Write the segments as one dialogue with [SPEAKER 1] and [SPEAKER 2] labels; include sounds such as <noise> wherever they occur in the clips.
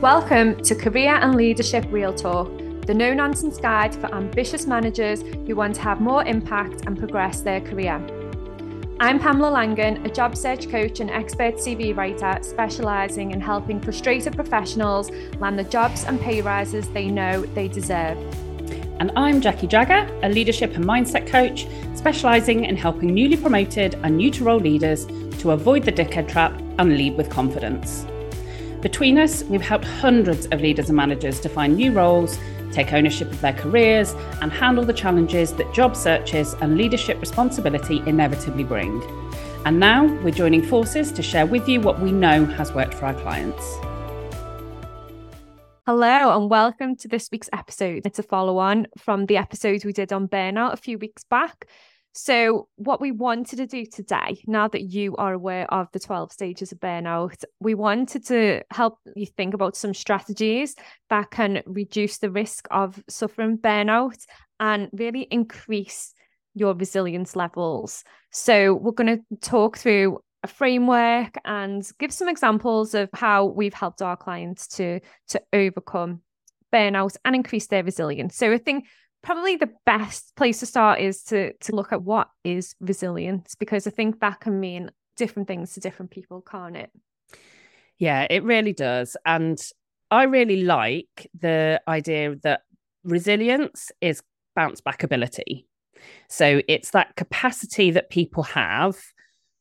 [SPEAKER 1] Welcome to Career and Leadership Real Talk, the no nonsense guide for ambitious managers who want to have more impact and progress their career. I'm Pamela Langan, a job search coach and expert CV writer specialising in helping frustrated professionals land the jobs and pay rises they know they deserve.
[SPEAKER 2] And I'm Jacqui Jagger, a leadership and mindset coach specialising in helping newly promoted and new to role leaders to avoid the dickhead trap and lead with confidence. Between us, we've helped hundreds of leaders and managers to find new roles, take ownership of their careers, and handle the challenges that job searches and leadership responsibility inevitably bring. And now we're joining forces to share with you what we know has worked for our clients.
[SPEAKER 1] Hello, and welcome to this week's episode. It's a follow on from the episode we did on burnout a few weeks back. So, what we wanted to do today, now that you are aware of the 12 stages of burnout, we wanted to help you think about some strategies that can reduce the risk of suffering burnout and really increase your resilience levels. So, we're going to talk through a framework and give some examples of how we've helped our clients to to overcome burnout and increase their resilience. So I think probably the best place to start is to to look at what is resilience because I think that can mean different things to different people, can't it?
[SPEAKER 2] Yeah, it really does. And I really like the idea that resilience is bounce back ability. So it's that capacity that people have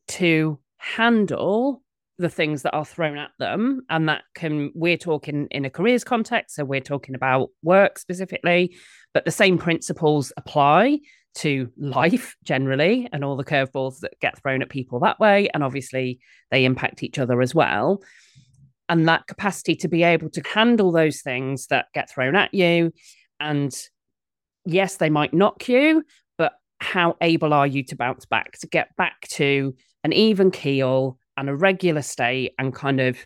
[SPEAKER 2] to handle the things that are thrown at them and that can we're talking in a careers context so we're talking about work specifically but the same principles apply to life <laughs> generally and all the curveballs that get thrown at people that way and obviously they impact each other as well. And that capacity to be able to handle those things that get thrown at you and yes they might knock you but how able are you to bounce back to get back to an even keel and a regular state and kind of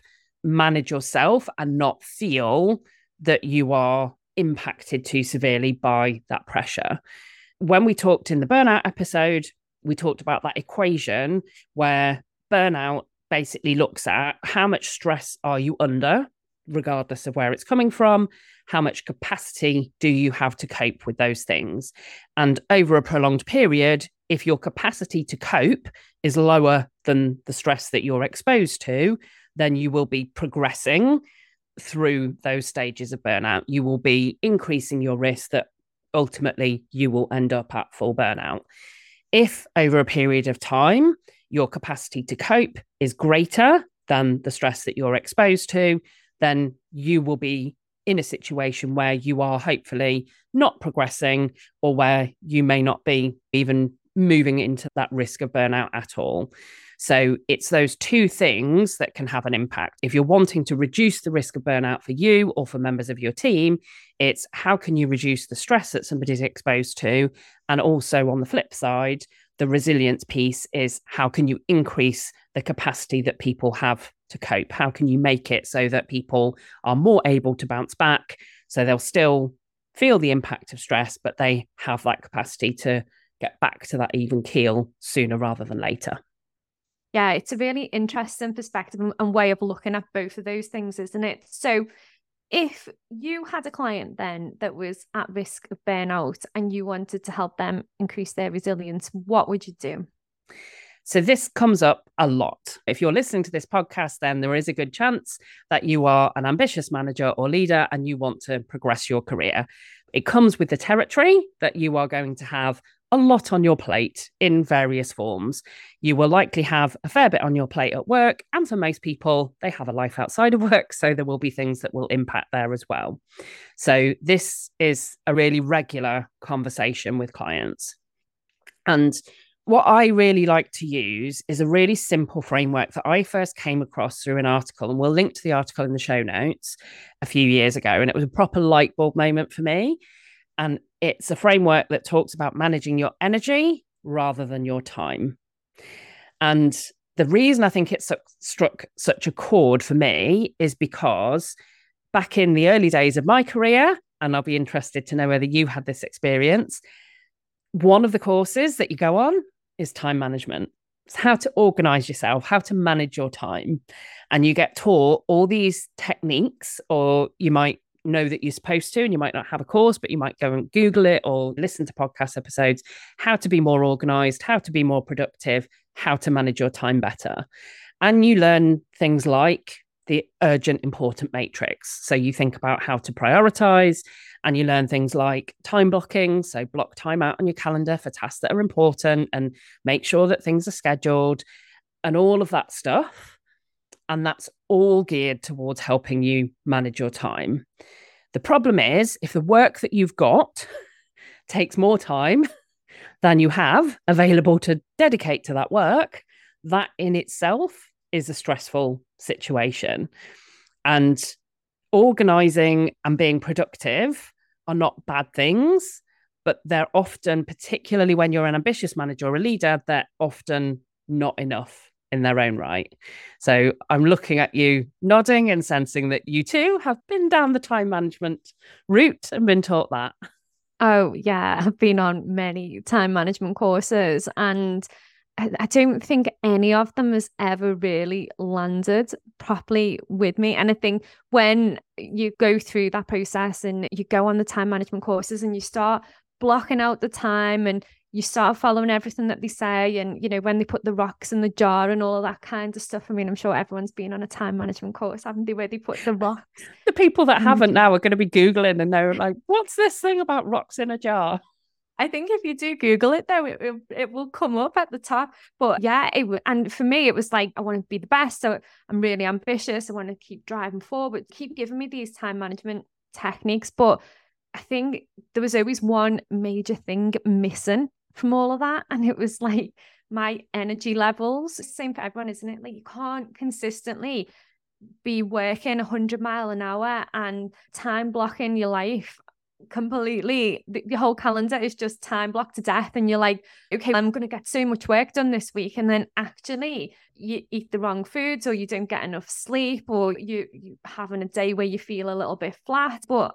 [SPEAKER 2] manage yourself and not feel that you are impacted too severely by that pressure. When we talked in the burnout episode, we talked about that equation where burnout basically looks at how much stress are you under, regardless of where it's coming from, how much capacity do you have to cope with those things. And over a prolonged period, if your capacity to cope is lower than the stress that you're exposed to, then you will be progressing through those stages of burnout. You will be increasing your risk that ultimately you will end up at full burnout. If over a period of time, your capacity to cope is greater than the stress that you're exposed to, then you will be in a situation where you are hopefully not progressing or where you may not be even moving into that risk of burnout at all. So it's those two things that can have an impact. If you're wanting to reduce the risk of burnout for you or for members of your team, it's how can you reduce the stress that somebody's exposed to? And also on the flip side, the resilience piece is how can you increase the capacity that people have to cope? How can you make it so that people are more able to bounce back? So they'll still feel the impact of stress, but they have that capacity to get back to that even keel sooner rather than later.
[SPEAKER 1] Yeah, it's a really interesting perspective and way of looking at both of those things, isn't it? So, if you had a client then that was at risk of burnout and you wanted to help them increase their resilience, what would you do?
[SPEAKER 2] So, this comes up a lot. If you're listening to this podcast, then there is a good chance that you are an ambitious manager or leader and you want to progress your career. It comes with the territory that you are going to have a lot on your plate in various forms. You will likely have a fair bit on your plate at work. And for most people, they have a life outside of work. So there will be things that will impact there as well. So this is a really regular conversation with clients. And what I really like to use is a really simple framework that I first came across through an article, and we'll link to the article in the show notes a few years ago. And it was a proper light bulb moment for me. And it's a framework that talks about managing your energy rather than your time. And the reason I think it struck such a chord for me is because back in the early days of my career, and I'll be interested to know whether you had this experience, one of the courses that you go on is time management. It's how to organize yourself, how to manage your time. And you get taught all these techniques, or you might know that you're supposed to, and you might not have a course, but you might go and Google it or listen to podcast episodes, how to be more organized, how to be more productive, how to manage your time better. And you learn things like the urgent important matrix. So you think about how to prioritize and you learn things like time blocking. So block time out on your calendar for tasks that are important and make sure that things are scheduled and all of that stuff. And that's all geared towards helping you manage your time. The problem is, if the work that you've got <laughs> takes more time <laughs> than you have available to dedicate to that work, that in itself is a stressful situation. And organizing and being productive are not bad things, but they're often, particularly when you're an ambitious manager or a leader, they're often not enough in their own right. So I'm looking at you nodding and sensing that you too have been down the time management route and been taught that.
[SPEAKER 1] Oh, yeah. I've been on many time management courses and I don't think any of them has ever really landed properly with me. And I think when you go through that process and you go on the time management courses and you start blocking out the time and you start following everything that they say and you know when they put the rocks in the jar and all of that kind of stuff i mean i'm sure everyone's been on a time management course haven't they where they put the <laughs> rocks
[SPEAKER 2] the people that haven't now are going to be googling and they're like what's this thing about rocks in a jar
[SPEAKER 1] I think if you do Google it though, it, it, it will come up at the top. But yeah, it and for me, it was like I want to be the best. So I'm really ambitious. I want to keep driving forward, keep giving me these time management techniques. But I think there was always one major thing missing from all of that. And it was like my energy levels. Same for everyone, isn't it? Like you can't consistently be working 100 mile an hour and time blocking your life completely the, the, whole calendar is just time blocked to death and you're like okay i'm going to get so much work done this week and then actually you eat the wrong foods or you don't get enough sleep or you you having a day where you feel a little bit flat but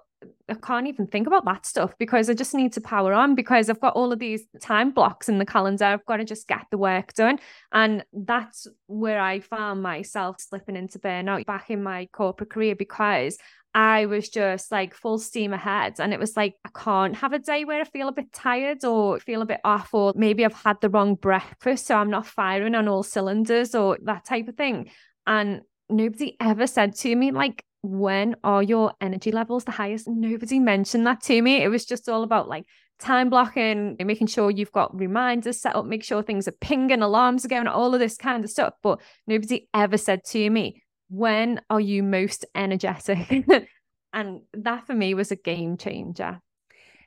[SPEAKER 1] I can't even think about that stuff because I just need to power on because I've got all of these time blocks in the calendar. I've got to just get the work done. And that's where I found myself slipping into burnout back in my corporate career because I was just like full steam ahead. And it was like, I can't have a day where I feel a bit tired or feel a bit off, or maybe I've had the wrong breakfast. So I'm not firing on all cylinders or that type of thing. And nobody ever said to me, like, when are your energy levels the highest? Nobody mentioned that to me. It was just all about like time blocking, and making sure you've got reminders set up, make sure things are pinging, alarms are going, all of this kind of stuff. But nobody ever said to me, when are you most energetic? <laughs> and that for me was a game changer.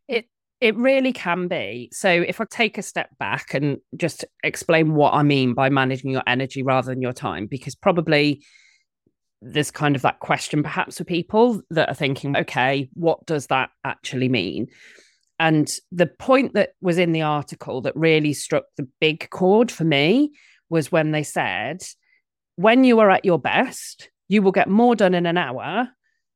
[SPEAKER 2] It it really can be. So if I take a step back and just explain what I mean by managing your energy rather than your time, because probably there's kind of that question perhaps for people that are thinking, okay, what does that actually mean? And the point that was in the article that really struck the big chord for me was when they said when you are at your best, you will get more done in an hour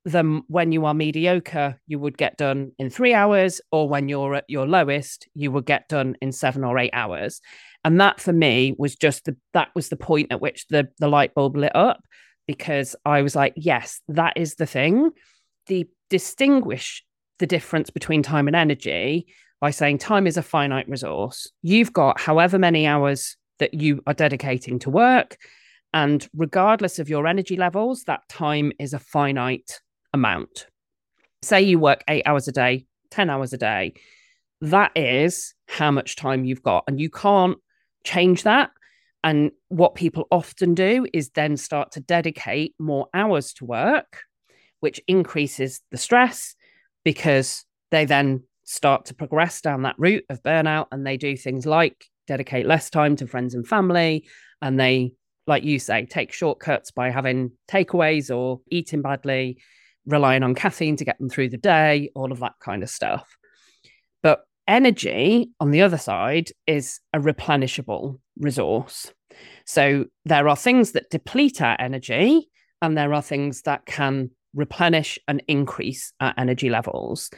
[SPEAKER 2] than when you are mediocre, you would get done in three hours, or when you're at your lowest, you would get done in seven or eight hours. And that for me was just the that was the point at which the the light bulb lit up because I was like, yes, that is the thing. The distinguish the difference between time and energy by saying time is a finite resource. You've got however many hours that you are dedicating to work and regardless of your energy levels, that time is a finite amount. Say you work eight hours a day, 10 hours a day, that is how much time you've got. And you can't change that. And what people often do is then start to dedicate more hours to work, which increases the stress because they then start to progress down that route of burnout and they do things like dedicate less time to friends and family and they like you say, take shortcuts by having takeaways or eating badly, relying on caffeine to get them through the day, all of that kind of stuff. But energy, on the other side, is a replenishable resource. So there are things that deplete our energy, and there are things that can replenish and increase our energy levels.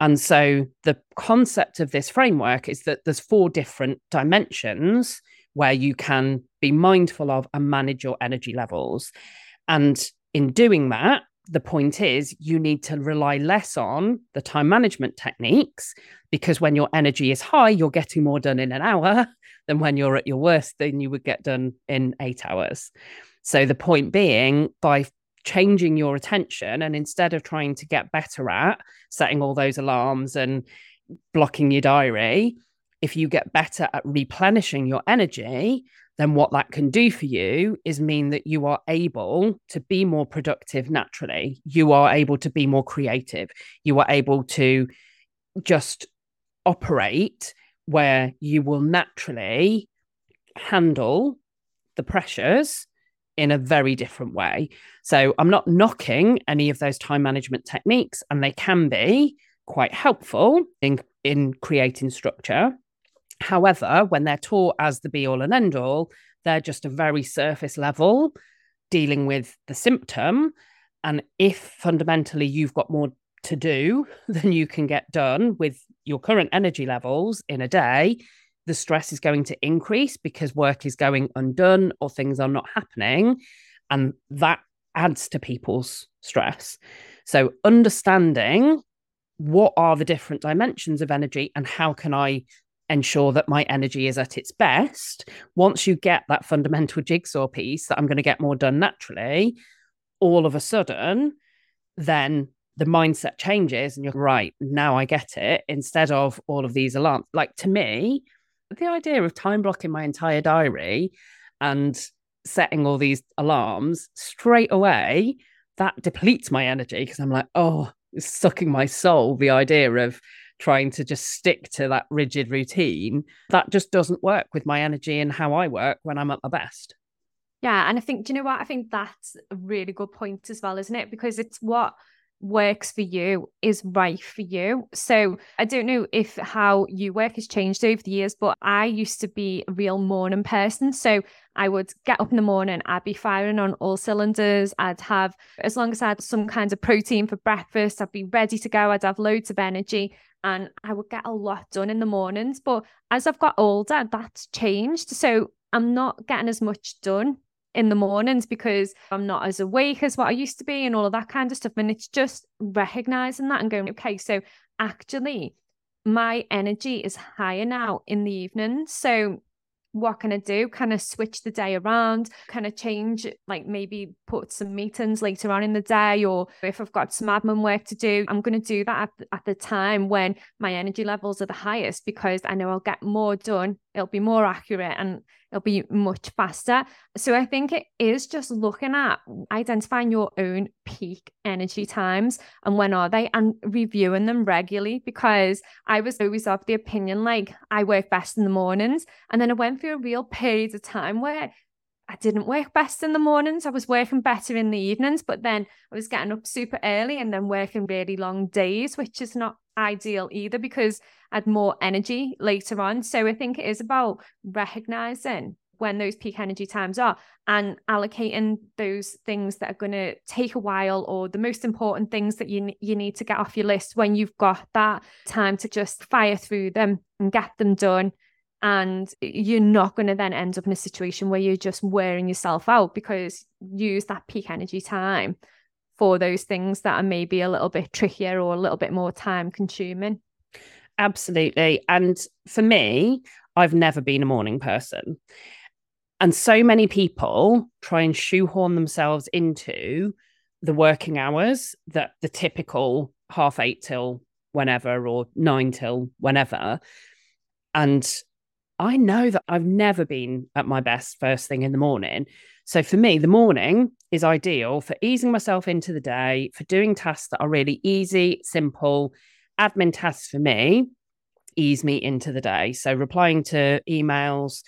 [SPEAKER 2] And so the concept of this framework is that there's four different dimensions where you can be mindful of and manage your energy levels. And in doing that, the point is you need to rely less on the time management techniques because when your energy is high, you're getting more done in an hour <laughs> than when you're at your worst, than you would get done in eight hours. So the point being, by changing your attention and instead of trying to get better at setting all those alarms and blocking your diary, if you get better at replenishing your energy, then what that can do for you is mean that you are able to be more productive naturally. You are able to be more creative. You are able to just operate where you will naturally handle the pressures in a very different way. So I'm not knocking any of those time management techniques, and they can be quite helpful in, in creating structure. However, when they're taught as the be all and end all, they're just a very surface level dealing with the symptom. And if fundamentally you've got more to do <laughs> than you can get done with your current energy levels in a day, the stress is going to increase because work is going undone or things are not happening. And that adds to people's stress. So, understanding what are the different dimensions of energy and how can I ensure that my energy is at its best. Once you get that fundamental jigsaw piece that I'm going to get more done naturally, all of a sudden, then the mindset changes and you're right, now I get it. Instead of all of these alarms, like to me, the idea of time blocking my entire diary and setting all these alarms straight away, that depletes my energy because I'm like, oh, it's sucking my soul. The idea of trying to just stick to that rigid routine, that just doesn't work with my energy and how I work when I'm at my best.
[SPEAKER 1] Yeah. And I think, do you know what? I think that's a really good point as well, isn't it? Because it's what works for you is right for you. So I don't know if how you work has changed over the years, but I used to be a real morning person. So I would get up in the morning, I'd be firing on all cylinders. I'd have, as long as I had some kind of protein for breakfast, I'd be ready to go. I'd have loads of energy and I would get a lot done in the mornings. But as I've got older, that's changed. So I'm not getting as much done in the mornings because I'm not as awake as what I used to be and all of that kind of stuff. And it's just recognizing that and going, okay, so actually my energy is higher now in the evening. So what can I do? Can I switch the day around? Can I change, like maybe put some meetings later on in the day? Or if I've got some admin work to do, I'm going to do that at, at the time when my energy levels are the highest because I know I'll get more done. It'll be more accurate and it'll be much faster. So I think it is just looking at identifying your own peak energy times and when are they and reviewing them regularly because I was always of the opinion like I work best in the mornings. And then I went through a real period of time where I didn't work best in the mornings. I was working better in the evenings, but then I was getting up super early and then working really long days, which is not ideal either because I had more energy later on. So I think it is about recognizing when those peak energy times are and allocating those things that are going to take a while or the most important things that you you need to get off your list when you've got that time to just fire through them and get them done and you're not going to then end up in a situation where you're just wearing yourself out because use that peak energy time for those things that are maybe a little bit trickier or a little bit more time consuming?
[SPEAKER 2] Absolutely. And for me i've never been a morning person. And so many people try and shoehorn themselves into the working hours that the typical half eight till whenever or nine till whenever. And I know that I've never been at my best first thing in the morning. So for me, the morning is ideal for easing myself into the day, for doing tasks that are really easy, simple. Admin tasks for me ease me into the day. So replying to emails,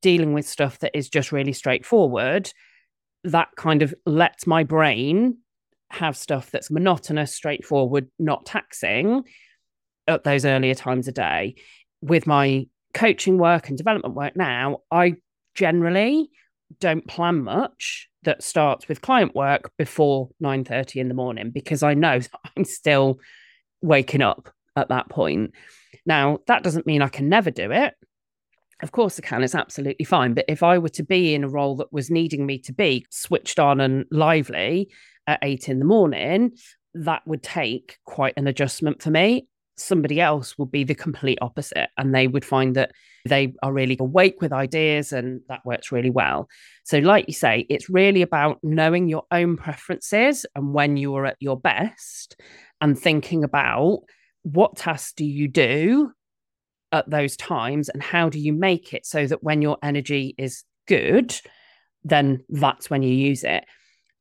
[SPEAKER 2] dealing with stuff that is just really straightforward, that kind of lets my brain have stuff that's monotonous, straightforward, not taxing at those earlier times of day. With my coaching work and development work now, I generally don't plan much that starts with client work before 9:30 in the morning because I know <laughs> I'm still waking up at that point. Now, that doesn't mean I can never do it Of course, I can. It's absolutely fine. But if I were to be in a role that was needing me to be switched on and lively at eight in the morning, that would take quite an adjustment for me. Somebody else would be the complete opposite, and they would find that they are really awake with ideas, and that works really well. So, like you say, it's really about knowing your own preferences and when you are at your best, and thinking about what tasks do you do at those times and how do you make it so that when your energy is good, then that's when you use it.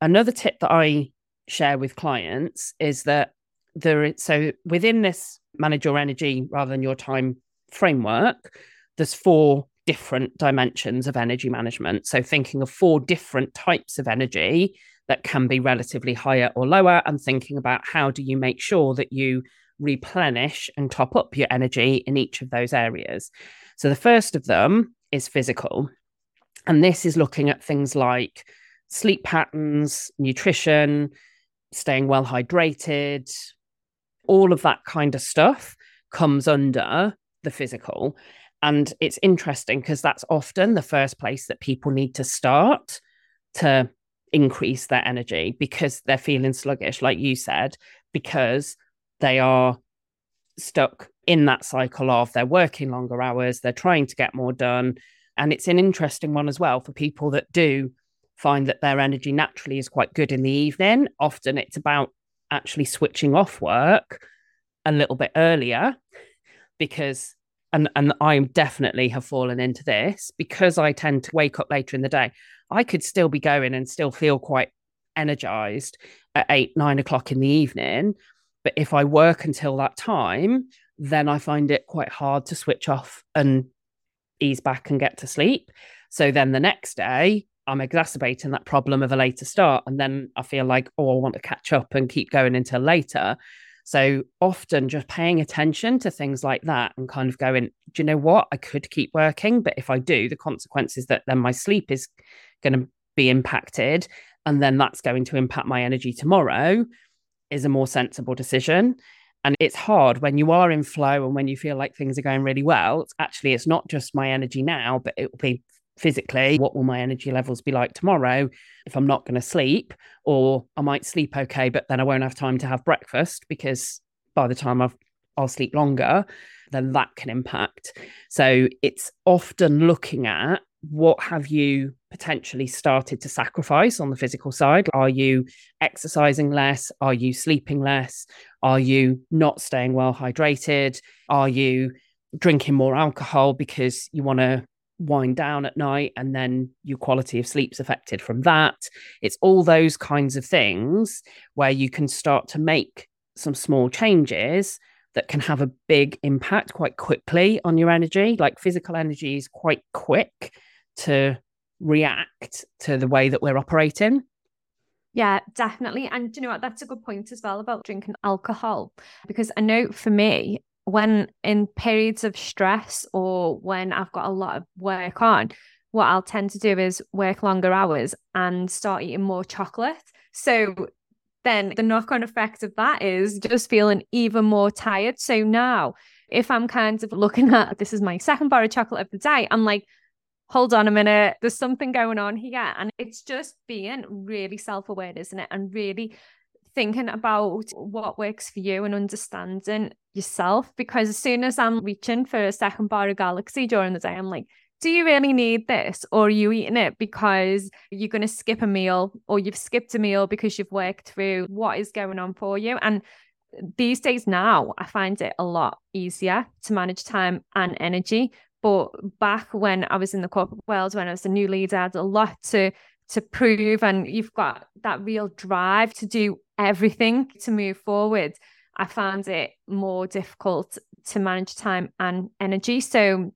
[SPEAKER 2] Another tip that I share with clients is that there is so within this manage your energy rather than your time framework, there's four different dimensions of energy management. So thinking of four different types of energy that can be relatively higher or lower and thinking about how do you make sure that you replenish and top up your energy in each of those areas. So the first of them is physical. And this is looking at things like sleep patterns, nutrition, staying well hydrated, all of that kind of stuff comes under the physical. And it's interesting because that's often the first place that people need to start to increase their energy because they're feeling sluggish, like you said, because they are stuck in that cycle of they're working longer hours, they're trying to get more done. And it's an interesting one as well for people that do find that their energy naturally is quite good in the evening. Often it's about actually switching off work a little bit earlier because and and I definitely have fallen into this because I tend to wake up later in the day. I could still be going and still feel quite energized at eight, nine o'clock in the evening. But if I work until that time, then I find it quite hard to switch off and ease back and get to sleep. So then the next day, I'm exacerbating that problem of a later start. And then I feel like, oh, I want to catch up and keep going until later. So often just paying attention to things like that and kind of going, do you know what? I could keep working, but if I do, the consequences that then my sleep is going to be impacted. And then that's going to impact my energy tomorrow is a more sensible decision. And it's hard when you are in flow and when you feel like things are going really well. It's actually, it's not just my energy now, but it will be physically what will my energy levels be like tomorrow if i'm not going to sleep? Or i might sleep okay but then i won't have time to have breakfast because by the time i've i'll sleep longer then that can impact. So it's often looking at what have you potentially started to sacrifice on the physical side? Are you exercising less? Are you sleeping less? Are you not staying well hydrated? Are you drinking more alcohol because you want to wind down at night and then your quality of sleep's affected from that it's all those kinds of things where you can start to make some small changes that can have a big impact quite quickly on your energy like physical energy is quite quick to react to the way that we're operating
[SPEAKER 1] yeah, definitely. And you know what? That's a good point as well about drinking alcohol. Because I know for me, when in periods of stress or when I've got a lot of work on, what I'll tend to do is work longer hours and start eating more chocolate. So then the knock on effect of that is just feeling even more tired. So now, if I'm kind of looking at this is my second bar of chocolate of the day, I'm like, hold on a minute, there's something going on here. And it's just being really self aware, isn't it? And really thinking about what works for you and understanding yourself. Because as soon as I'm reaching for a second bar of Galaxy during the day, I'm like, do you really need this? Or are you eating it because you're going to skip a meal or you've skipped a meal because you've worked through what is going on for you? And these days now, I find it a lot easier to manage time and energy. But back when I was in the corporate world, when I was a new leader, I had a lot to to prove and you've got that real drive to do everything to move forward, I found it more difficult to manage time and energy. So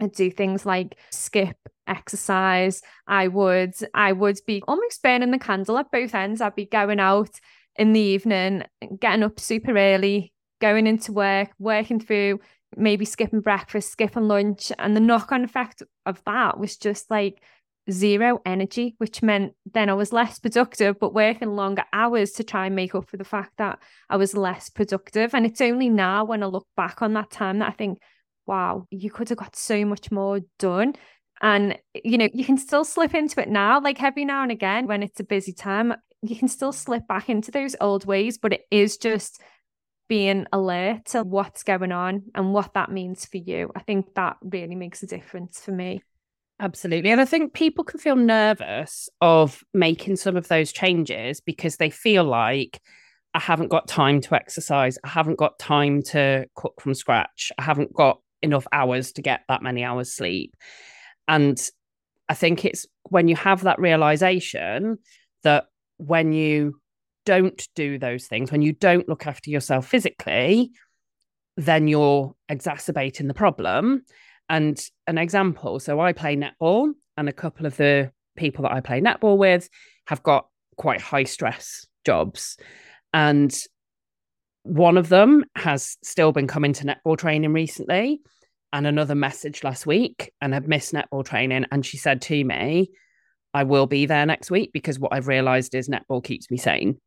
[SPEAKER 1] I do things like skip exercise. I would I would be almost burning the candle at both ends. I'd be going out in the evening, getting up super early, going into work, working through maybe skipping breakfast, skipping lunch. And the knock-on effect of that was just like zero energy, which meant then I was less productive, but working longer hours to try and make up for the fact that I was less productive. And it's only now when I look back on that time that I think, wow, you could have got so much more done. And, you know, you can still slip into it now, like every now and again when it's a busy time, you can still slip back into those old ways, but it is just being alert to what's going on and what that means for you. I think that really makes a difference for me.
[SPEAKER 2] Absolutely. And I think people can feel nervous of making some of those changes because they feel like I haven't got time to exercise. I haven't got time to cook from scratch. I haven't got enough hours to get that many hours sleep. And I think it's when you have that realization that when you don't do those things, when you don't look after yourself physically, then you're exacerbating the problem. And an example so I play netball, and a couple of the people that I play netball with have got quite high stress jobs. And one of them has still been coming to netball training recently, and another message last week and had missed netball training. And she said to me, I will be there next week because what I've realized is netball keeps me sane.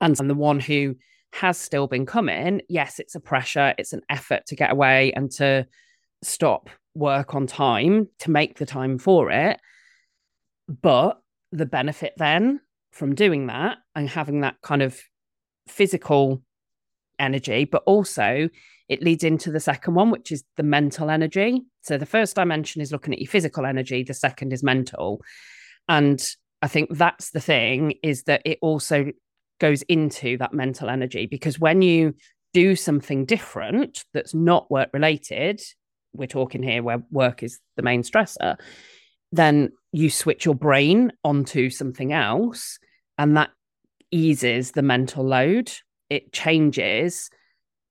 [SPEAKER 2] And I'm the one who has still been coming. Yes, it's a pressure, it's an effort to get away and to stop work on time to make the time for it. But the benefit then from doing that and having that kind of physical energy, but also it leads into the second one, which is the mental energy. So the first dimension is looking at your physical energy, the second is mental. And I think that's the thing is that it also goes into that mental energy because when you do something different that's not work related, we're talking here where work is the main stressor, then you switch your brain onto something else and that eases the mental load. It changes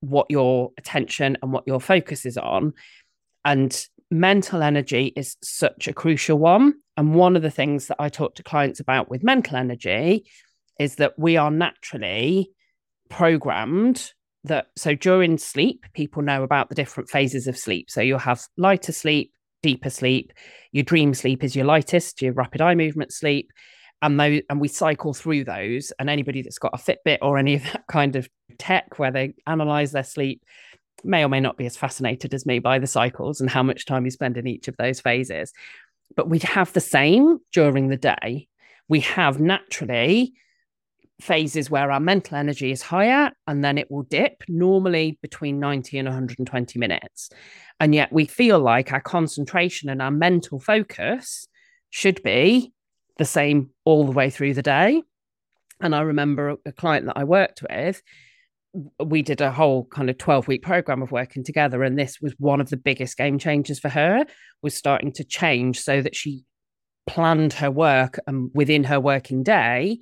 [SPEAKER 2] what your attention and what your focus is on. And mental energy is such a crucial one. And one of the things that I talk to clients about with mental energy is that we are naturally programmed that so during sleep, people know about the different phases of sleep. So you'll have lighter sleep, deeper sleep. Your dream sleep is your lightest, your rapid eye movement sleep. And those, and we cycle through those. And anybody that's got a Fitbit or any of <laughs> that kind of tech where they analyze their sleep may or may not be as fascinated as me by the cycles and how much time you spend in each of those phases. But we have the same during the day. We have naturally phases where our mental energy is higher and then it will dip normally between 90 and 120 minutes. And yet we feel like our concentration and our mental focus should be the same all the way through the day. And I remember a client that I worked with, we did a whole kind of 12 week program of working together. And this was one of the biggest game changers for her, was starting to change so that she planned her work and within her working day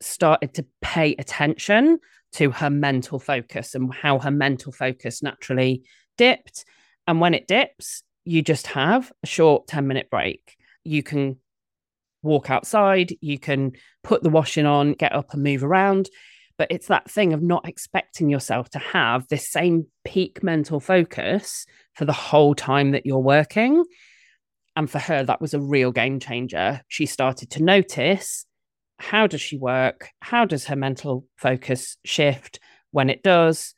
[SPEAKER 2] started to pay attention to her mental focus and how her mental focus naturally dipped. And when it dips, you just have a short 10 minute break. You can walk outside, you can put the washing on, get up and move around. But it's that thing of not expecting yourself to have this same peak mental focus for the whole time that you're working. And for her, that was a real game changer. She started to notice how does she work? How does her mental focus shift? When it does,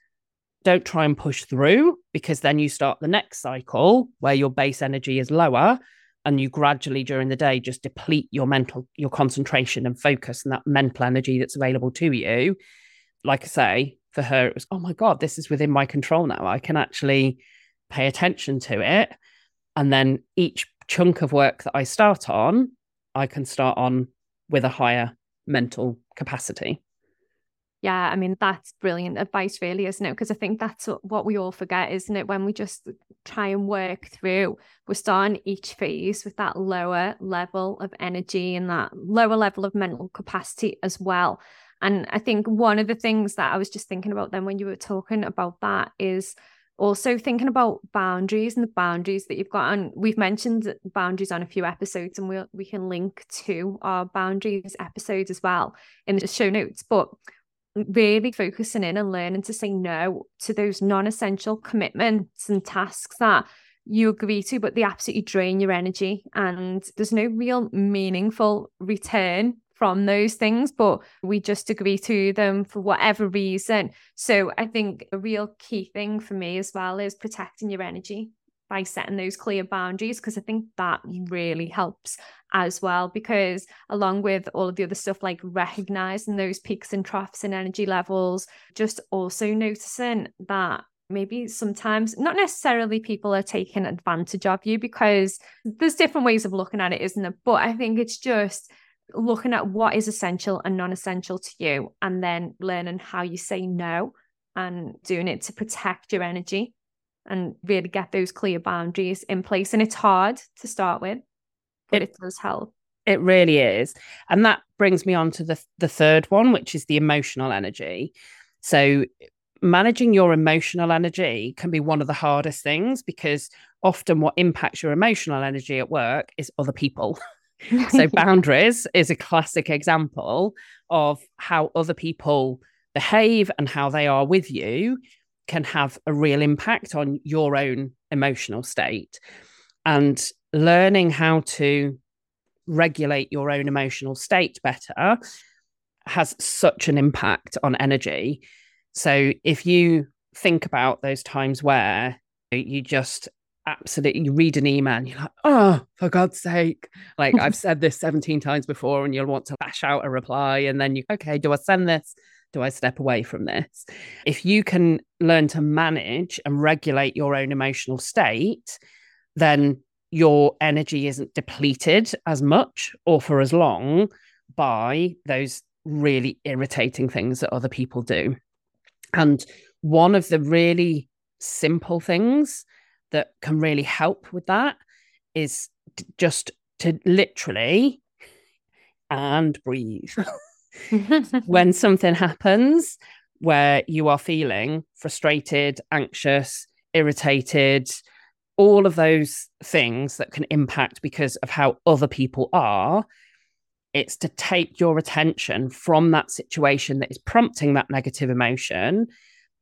[SPEAKER 2] don't try and push through because then you start the next cycle where your base energy is lower and you gradually during the day just deplete your mental your concentration and focus and that mental energy that's available to you like i say for her it was oh my god this is within my control now i can actually pay attention to it and then each chunk of work that i start on i can start on with a higher mental capacity.
[SPEAKER 1] Yeah, I mean, that's brilliant advice, really, isn't it? Because I think that's what we all forget, isn't it? When we just try and work through, we're starting each phase with that lower level of energy and that lower level of mental capacity as well. And I think one of the things that I was just thinking about then when you were talking about that is also thinking about boundaries and the boundaries that you've got and we've mentioned boundaries on a few episodes and we'll, we can link to our boundaries episodes as well in the show notes but really focusing in and learning to say no to those non-essential commitments and tasks that you agree to but they absolutely drain your energy and there's no real meaningful return from those things, but we just agree to them for whatever reason. So I think a real key thing for me as well is protecting your energy by setting those clear boundaries because I think that really helps as well. Because along with all of the other stuff like recognizing those peaks and troughs in energy levels, just also noticing that maybe sometimes not necessarily people are taking advantage of you because there's different ways of looking at it, isn't it? But I think it's just looking at what is essential and non essential to you and then learning how you say no and doing it to protect your energy and really get those clear boundaries in place. And it's hard to start with, but it, it does help.
[SPEAKER 2] It really is. And that brings me on to the, the third one, which is the emotional energy. So, managing your emotional energy can be one of the hardest things because often what impacts your emotional energy at work is other people. <laughs> <laughs> so, <laughs> boundaries is a classic example of how other people behave and how they are with you can have a real impact on your own emotional state. And learning how to regulate your own emotional state better has such an impact on energy. So if you think about those times where you just absolutely you read an email and you're like, oh, for God's sake. Like I've <laughs> said this 17 times before, and you'll want to bash out a reply. And then you, okay, do I send this? do I step away from this? If you can learn to manage and regulate your own emotional state, then your energy isn't depleted as much or for as long by those really irritating things that other people do. And one of the really simple things that can really help with that is just to literally and breathe. <laughs> when <laughs> something happens where you are feeling frustrated, anxious, irritated, all of those things that can impact because of how other people are, it's to take your attention from that situation that is prompting that negative emotion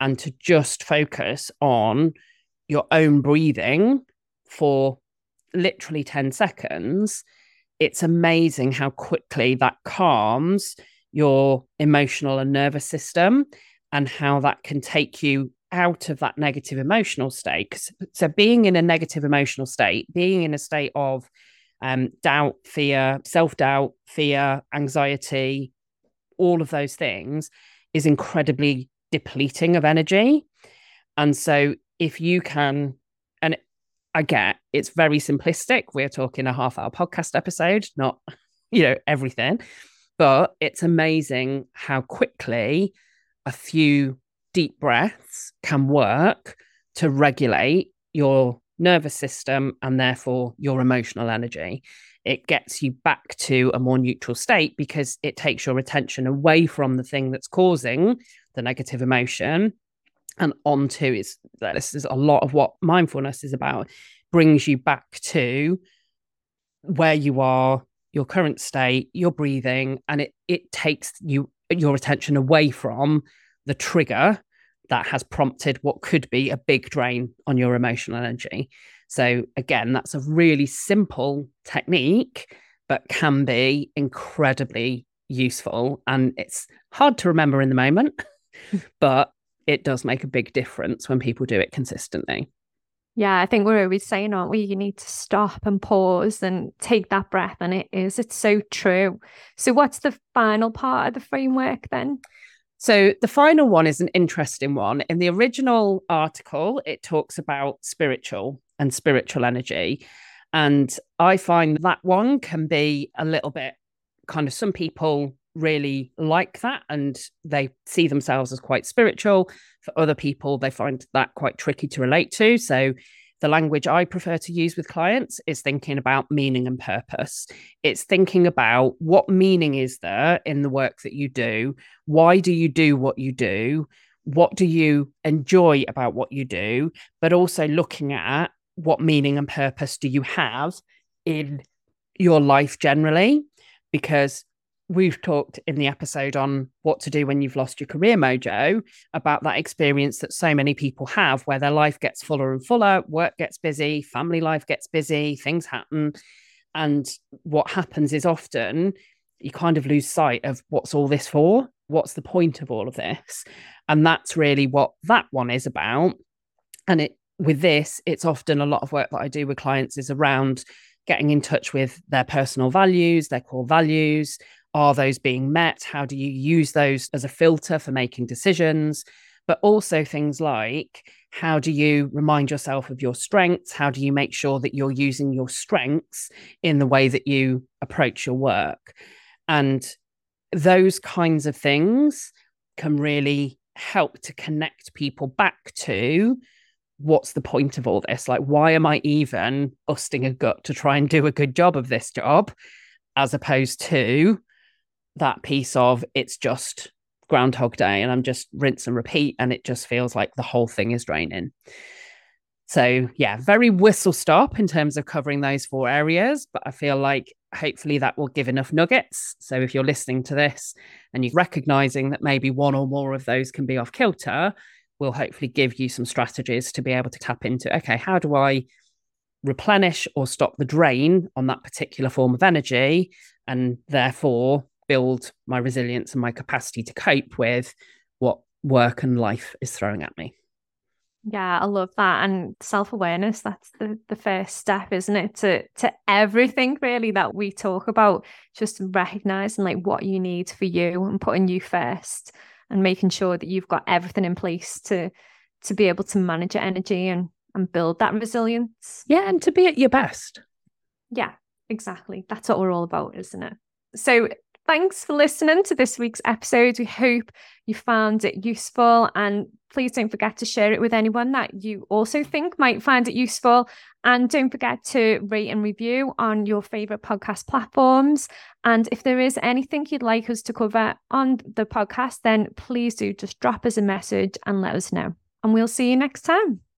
[SPEAKER 2] and to just focus on your own breathing for literally 10 seconds. It's amazing how quickly that calms your emotional and nervous system and how that can take you out of that negative emotional state. So, being in a negative emotional state, being in a state of um, doubt, fear, self doubt, fear, anxiety, all of those things is incredibly depleting of energy. And so, if you can, and I get it's very simplistic, we're talking a half hour podcast episode, not, <laughs> you know, everything. But it's amazing how quickly a few deep breaths can work to regulate your nervous system and therefore your emotional energy. It gets you back to a more neutral state because it takes your attention away from the thing that's causing the negative emotion and onto is this is a lot of what mindfulness is about brings you back to where you are your current state, your breathing, and it it takes you your attention away from the trigger that has prompted what could be a big drain on your emotional energy. So again, that's a really simple technique, but can be incredibly useful. And it's hard to remember in the moment, <laughs> but it does make a big difference when people do it consistently.
[SPEAKER 1] Yeah, I think we're always saying, aren't we? You need to stop and pause and take that breath. And it is, it's so true. So, what's the final part of the framework then?
[SPEAKER 2] So, the final one is an interesting one. In the original article, it talks about spiritual and spiritual energy. And I find that one can be a little bit kind of some people really like that and they see themselves as quite spiritual. For other people, they find that quite tricky to relate to. So, the language I prefer to use with clients is thinking about meaning and purpose. It's thinking about what meaning is there in the work that you do? Why do you do what you do? What do you enjoy about what you do? But also looking at what meaning and purpose do you have in your life generally? Because we've talked in the episode on what to do when you've lost your career mojo about that experience that so many people have where their life gets fuller and fuller, work gets busy, family life gets busy, things happen. And what happens is often you kind of lose sight of what's all this for? What's the point of all of this? And that's really what that one is about. And it with this, it's often a lot of work that I do with clients is around getting in touch with their personal values, their core values. Are those being met? How do you use those as a filter for making decisions? But also things like how do you remind yourself of your strengths? How do you make sure that you're using your strengths in the way that you approach your work? And those kinds of things can really help to connect people back to what's the point of all this? Like, why am I even busting a gut to try and do a good job of this job, as opposed to that piece of it's just Groundhog Day and I'm just rinse and repeat, and it just feels like the whole thing is draining. So, yeah, very whistle stop in terms of covering those four areas. But I feel like hopefully that will give enough nuggets. So, if you're listening to this and you're recognizing that maybe one or more of those can be off kilter, will hopefully give you some strategies to be able to tap into okay, how do I replenish or stop the drain on that particular form of energy and therefore build my resilience and my capacity to cope with what work and life is throwing at me.
[SPEAKER 1] Yeah, I love that. And self-awareness, that's the, the first step, isn't it? To to everything really that we talk about, just recognizing like what you need for you and putting you first and making sure that you've got everything in place to to be able to manage your energy and and build that resilience.
[SPEAKER 2] Yeah, and to be at your best.
[SPEAKER 1] Yeah, exactly. That's what we're all about, isn't it? So Thanks for listening to this week's episode. We hope you found it useful and please don't forget to share it with anyone that you also think might find it useful. And don't forget to rate and review on your favorite podcast platforms. And if there is anything you'd like us to cover on the podcast, then please do just drop us a message and let us know. And we'll see you next time.